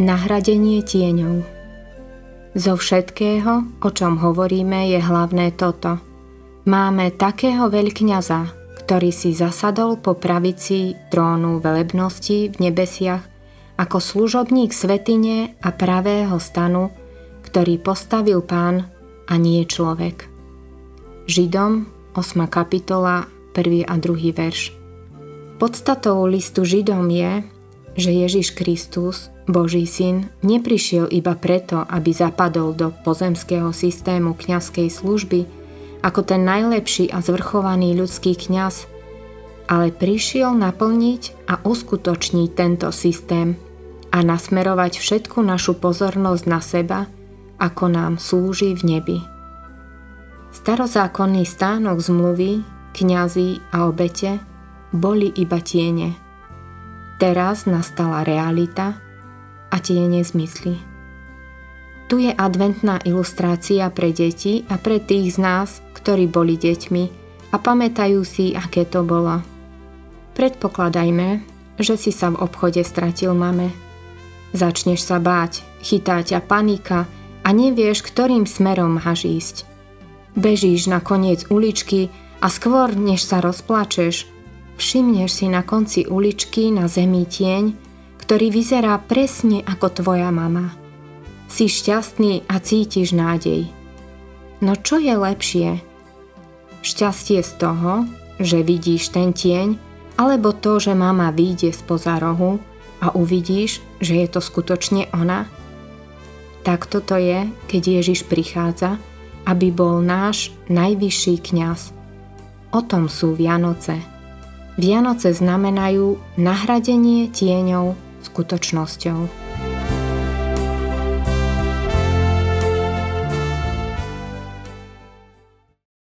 Nahradenie tieňov Zo všetkého, o čom hovoríme, je hlavné toto. Máme takého veľkňaza, ktorý si zasadol po pravici trónu velebnosti v nebesiach ako služobník svetine a pravého stanu, ktorý postavil pán a nie človek. Židom 8. kapitola 1. a 2. verš Podstatou listu Židom je, že Ježiš Kristus, Boží syn, neprišiel iba preto, aby zapadol do pozemského systému kňazskej služby ako ten najlepší a zvrchovaný ľudský kňaz, ale prišiel naplniť a uskutočniť tento systém a nasmerovať všetku našu pozornosť na seba, ako nám slúži v nebi. Starozákonný stánok zmluvy, kňazí a obete boli iba tiene – Teraz nastala realita a tie nezmysly. Tu je adventná ilustrácia pre deti a pre tých z nás, ktorí boli deťmi a pamätajú si, aké to bolo. Predpokladajme, že si sa v obchode stratil mame. Začneš sa báť, chytá ťa panika a nevieš, ktorým smerom máš ísť. Bežíš na koniec uličky a skôr, než sa rozplačeš, Všimneš si na konci uličky na zemi tieň, ktorý vyzerá presne ako tvoja mama. Si šťastný a cítiš nádej. No čo je lepšie? Šťastie z toho, že vidíš ten tieň, alebo to, že mama vyjde spoza rohu a uvidíš, že je to skutočne ona? Tak toto je, keď Ježiš prichádza, aby bol náš najvyšší kňaz. O tom sú Vianoce. Vianoce znamenajú nahradenie tieňou skutočnosťou.